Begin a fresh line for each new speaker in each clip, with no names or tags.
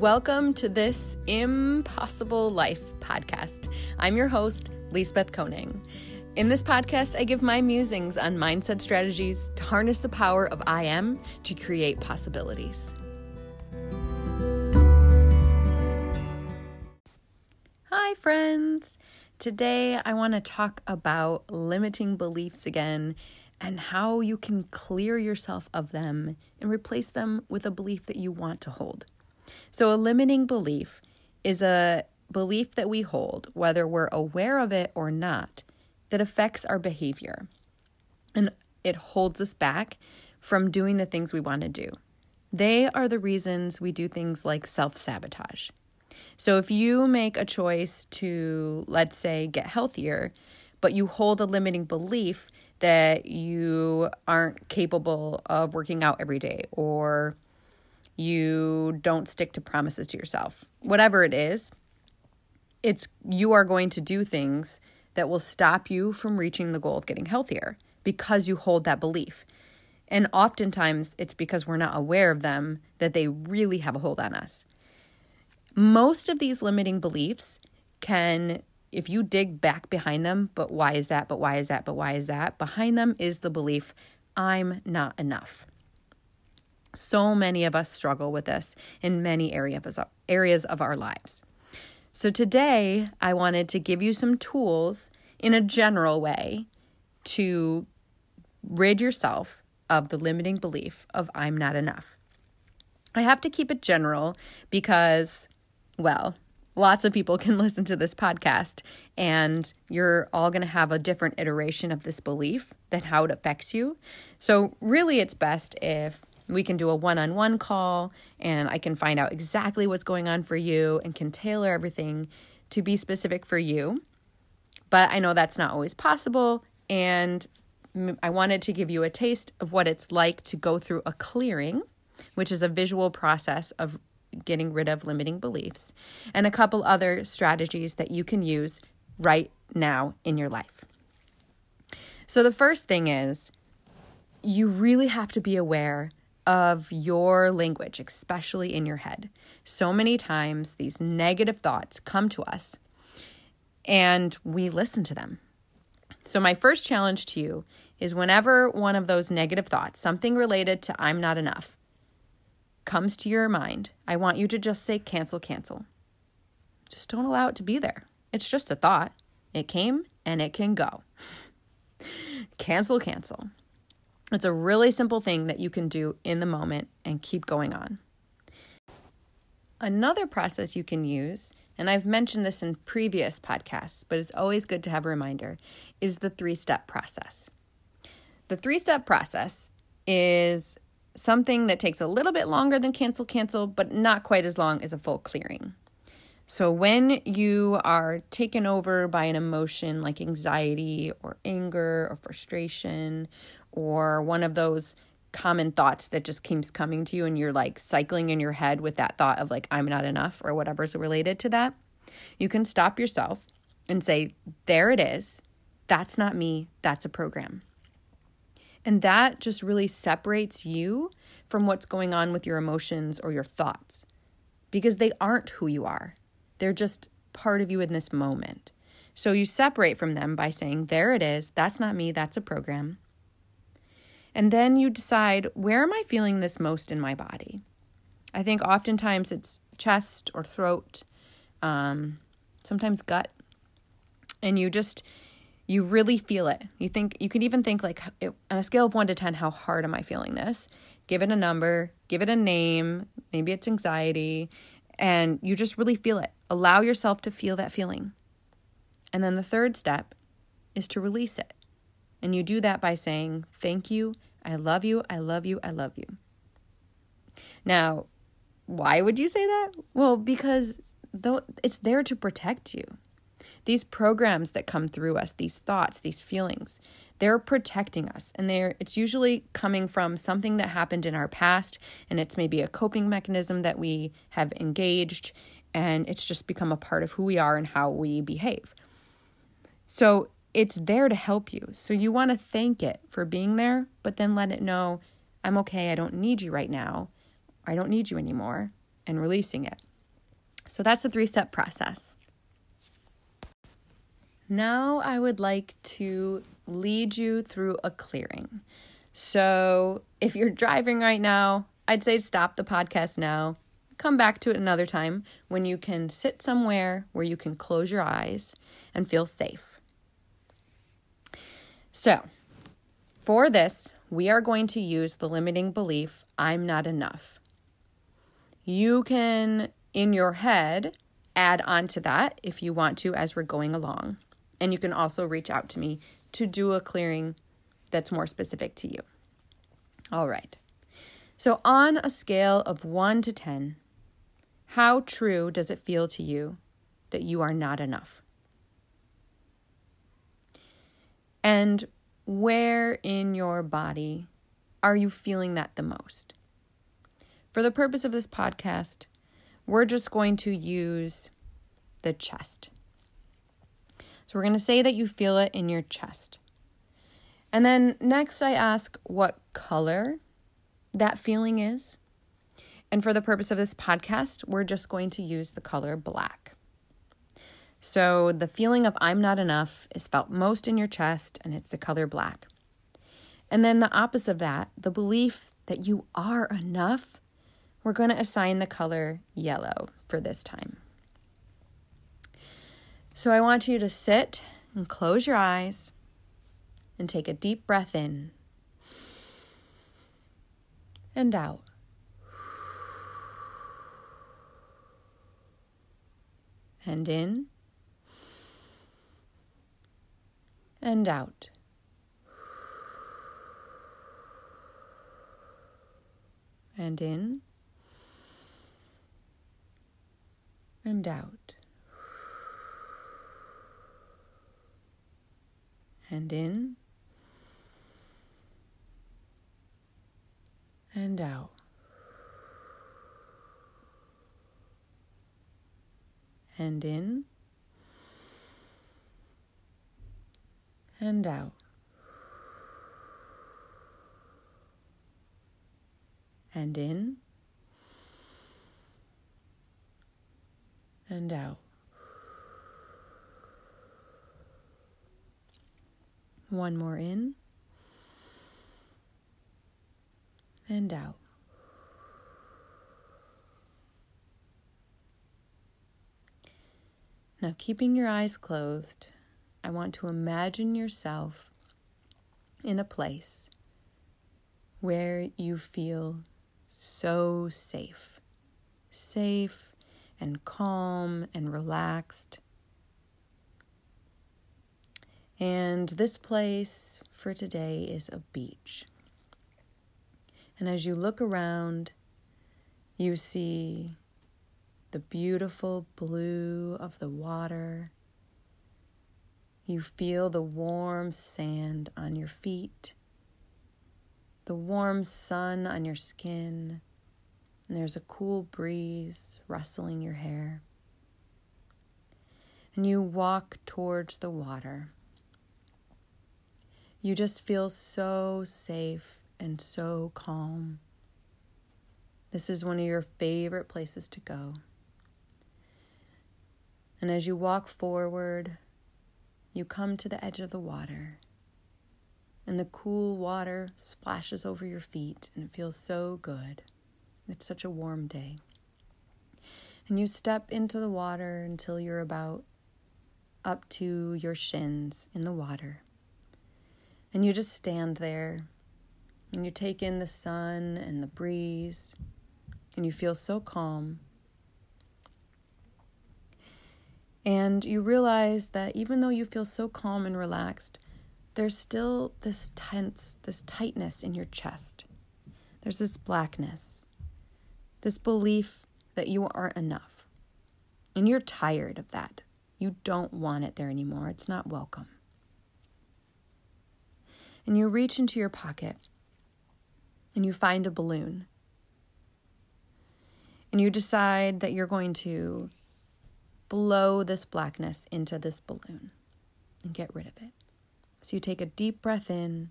Welcome to this Impossible Life podcast. I'm your host, Lisbeth Koning. In this podcast, I give my musings on mindset strategies to harness the power of I am to create possibilities. Hi, friends. Today, I want to talk about limiting beliefs again and how you can clear yourself of them and replace them with a belief that you want to hold. So, a limiting belief is a belief that we hold, whether we're aware of it or not, that affects our behavior. And it holds us back from doing the things we want to do. They are the reasons we do things like self sabotage. So, if you make a choice to, let's say, get healthier, but you hold a limiting belief that you aren't capable of working out every day or you don't stick to promises to yourself. Whatever it is, it's you are going to do things that will stop you from reaching the goal of getting healthier because you hold that belief. And oftentimes it's because we're not aware of them that they really have a hold on us. Most of these limiting beliefs can if you dig back behind them, but why is that? But why is that? But why is that? Behind them is the belief I'm not enough. So many of us struggle with this in many areas of our lives. So today, I wanted to give you some tools in a general way to rid yourself of the limiting belief of I'm not enough. I have to keep it general because, well, lots of people can listen to this podcast and you're all going to have a different iteration of this belief that how it affects you. So, really, it's best if we can do a one on one call and I can find out exactly what's going on for you and can tailor everything to be specific for you. But I know that's not always possible. And I wanted to give you a taste of what it's like to go through a clearing, which is a visual process of getting rid of limiting beliefs, and a couple other strategies that you can use right now in your life. So, the first thing is you really have to be aware of your language, especially in your head. So many times these negative thoughts come to us and we listen to them. So, my first challenge to you is whenever one of those negative thoughts, something related to I'm not enough, comes to your mind, I want you to just say cancel, cancel. Just don't allow it to be there. It's just a thought. It came and it can go. cancel, cancel. It's a really simple thing that you can do in the moment and keep going on. Another process you can use, and I've mentioned this in previous podcasts, but it's always good to have a reminder, is the three step process. The three step process is something that takes a little bit longer than cancel, cancel, but not quite as long as a full clearing. So, when you are taken over by an emotion like anxiety or anger or frustration or one of those common thoughts that just keeps coming to you and you're like cycling in your head with that thought of like I'm not enough or whatever's related to that, you can stop yourself and say, There it is. That's not me. That's a program. And that just really separates you from what's going on with your emotions or your thoughts because they aren't who you are. They're just part of you in this moment. So you separate from them by saying, There it is. That's not me. That's a program. And then you decide, where am I feeling this most in my body? I think oftentimes it's chest or throat, um, sometimes gut. And you just, you really feel it. You think, you can even think like, it, on a scale of one to 10, how hard am I feeling this? Give it a number, give it a name. Maybe it's anxiety. And you just really feel it. Allow yourself to feel that feeling. And then the third step is to release it. And you do that by saying, Thank you, I love you, I love you, I love you. Now, why would you say that? Well, because though it's there to protect you. These programs that come through us, these thoughts, these feelings, they're protecting us. And they're it's usually coming from something that happened in our past and it's maybe a coping mechanism that we have engaged and it's just become a part of who we are and how we behave. So it's there to help you. So you want to thank it for being there, but then let it know I'm okay. I don't need you right now. I don't need you anymore. and releasing it. So that's a three step process. Now, I would like to lead you through a clearing. So, if you're driving right now, I'd say stop the podcast now. Come back to it another time when you can sit somewhere where you can close your eyes and feel safe. So, for this, we are going to use the limiting belief I'm not enough. You can, in your head, add on to that if you want to as we're going along. And you can also reach out to me to do a clearing that's more specific to you. All right. So, on a scale of 1 to 10, how true does it feel to you that you are not enough? And where in your body are you feeling that the most? For the purpose of this podcast, we're just going to use the chest. So we're going to say that you feel it in your chest. And then next, I ask what color that feeling is. And for the purpose of this podcast, we're just going to use the color black. So the feeling of I'm not enough is felt most in your chest, and it's the color black. And then the opposite of that, the belief that you are enough, we're going to assign the color yellow for this time. So I want you to sit and close your eyes and take a deep breath in and out. And in and out. And in and out. and in and out. And in and out. And in and out. One more in and out. Now, keeping your eyes closed, I want to imagine yourself in a place where you feel so safe, safe and calm and relaxed. And this place for today is a beach. And as you look around, you see the beautiful blue of the water. You feel the warm sand on your feet, the warm sun on your skin, and there's a cool breeze rustling your hair. And you walk towards the water. You just feel so safe and so calm. This is one of your favorite places to go. And as you walk forward, you come to the edge of the water. And the cool water splashes over your feet, and it feels so good. It's such a warm day. And you step into the water until you're about up to your shins in the water. And you just stand there and you take in the sun and the breeze and you feel so calm. And you realize that even though you feel so calm and relaxed, there's still this tense, this tightness in your chest. There's this blackness, this belief that you aren't enough. And you're tired of that. You don't want it there anymore. It's not welcome and you reach into your pocket and you find a balloon. And you decide that you're going to blow this blackness into this balloon and get rid of it. So you take a deep breath in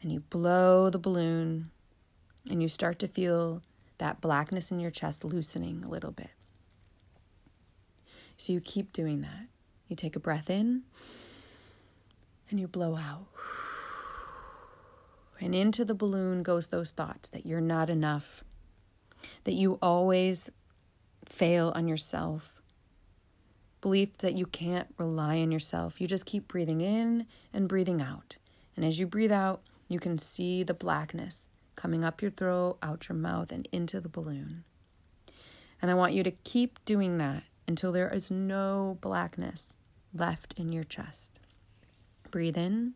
and you blow the balloon and you start to feel that blackness in your chest loosening a little bit. So you keep doing that. You take a breath in and you blow out. And into the balloon goes those thoughts that you're not enough, that you always fail on yourself, belief that you can't rely on yourself. You just keep breathing in and breathing out. And as you breathe out, you can see the blackness coming up your throat, out your mouth, and into the balloon. And I want you to keep doing that until there is no blackness left in your chest. Breathe in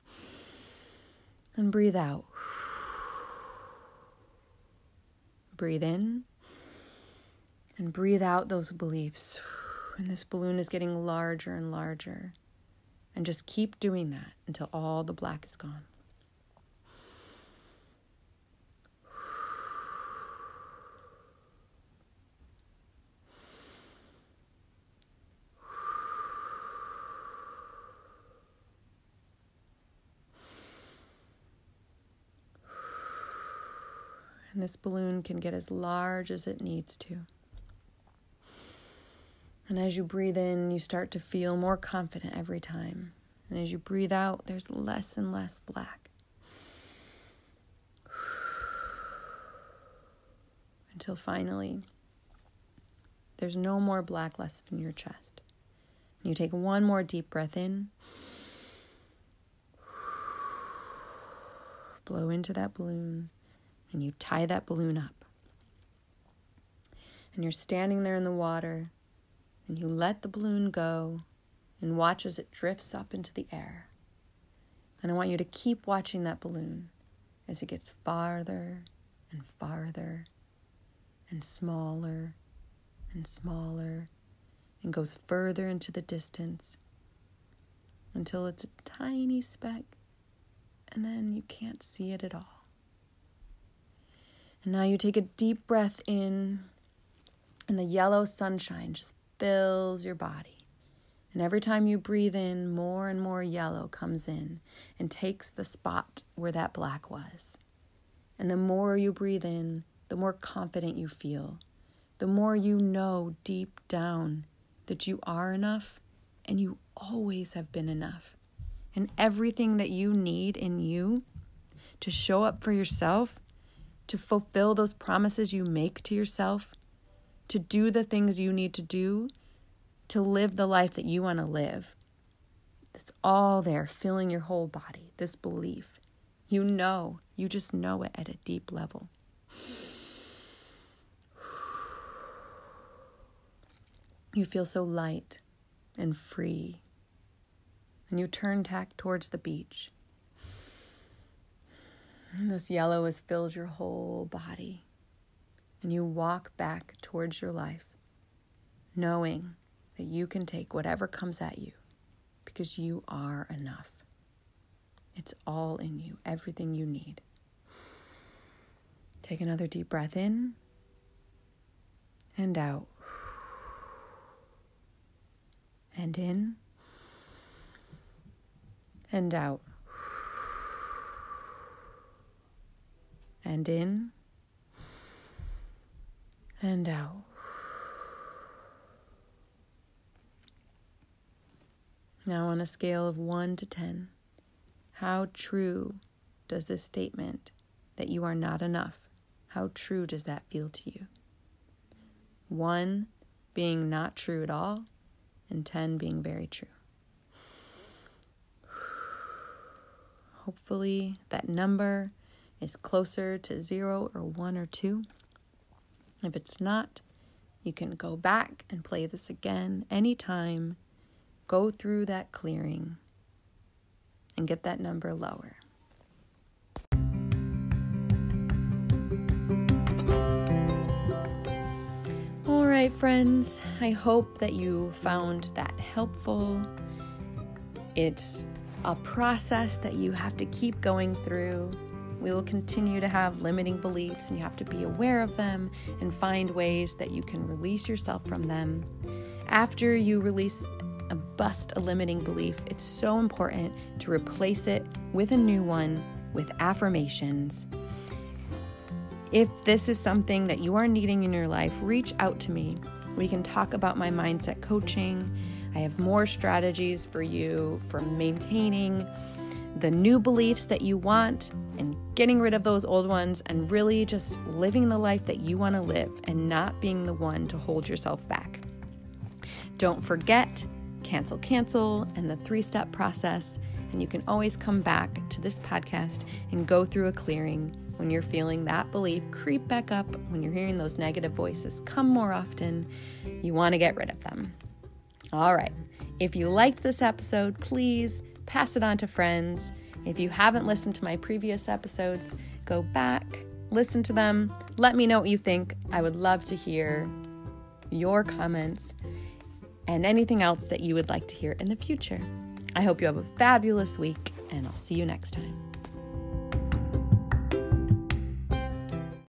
and breathe out. Breathe in and breathe out those beliefs. And this balloon is getting larger and larger. And just keep doing that until all the black is gone. And this balloon can get as large as it needs to. And as you breathe in, you start to feel more confident every time. And as you breathe out, there's less and less black. Until finally, there's no more black left in your chest. You take one more deep breath in. Blow into that balloon and you tie that balloon up. And you're standing there in the water and you let the balloon go and watch as it drifts up into the air. And I want you to keep watching that balloon as it gets farther and farther and smaller and smaller and goes further into the distance until it's a tiny speck and then you can't see it at all. And now you take a deep breath in, and the yellow sunshine just fills your body. And every time you breathe in, more and more yellow comes in and takes the spot where that black was. And the more you breathe in, the more confident you feel. The more you know deep down that you are enough and you always have been enough. And everything that you need in you to show up for yourself to fulfill those promises you make to yourself, to do the things you need to do, to live the life that you want to live. It's all there, filling your whole body, this belief. You know, you just know it at a deep level. You feel so light and free. And you turn tack towards the beach. And this yellow has filled your whole body. And you walk back towards your life, knowing that you can take whatever comes at you because you are enough. It's all in you, everything you need. Take another deep breath in and out. And in and out. and in and out. Now, on a scale of 1 to 10, how true does this statement that you are not enough, how true does that feel to you? 1 being not true at all, and 10 being very true. Hopefully, that number is closer to zero or one or two. If it's not, you can go back and play this again anytime. Go through that clearing and get that number lower. All right, friends, I hope that you found that helpful. It's a process that you have to keep going through. We will continue to have limiting beliefs, and you have to be aware of them and find ways that you can release yourself from them. After you release a bust a limiting belief, it's so important to replace it with a new one with affirmations. If this is something that you are needing in your life, reach out to me. We can talk about my mindset coaching. I have more strategies for you for maintaining the new beliefs that you want and getting rid of those old ones and really just living the life that you want to live and not being the one to hold yourself back. Don't forget cancel, cancel, and the three step process. And you can always come back to this podcast and go through a clearing when you're feeling that belief creep back up, when you're hearing those negative voices come more often. You want to get rid of them. All right. If you liked this episode, please pass it on to friends. If you haven't listened to my previous episodes, go back, listen to them, let me know what you think. I would love to hear your comments and anything else that you would like to hear in the future. I hope you have a fabulous week, and I'll see you next time.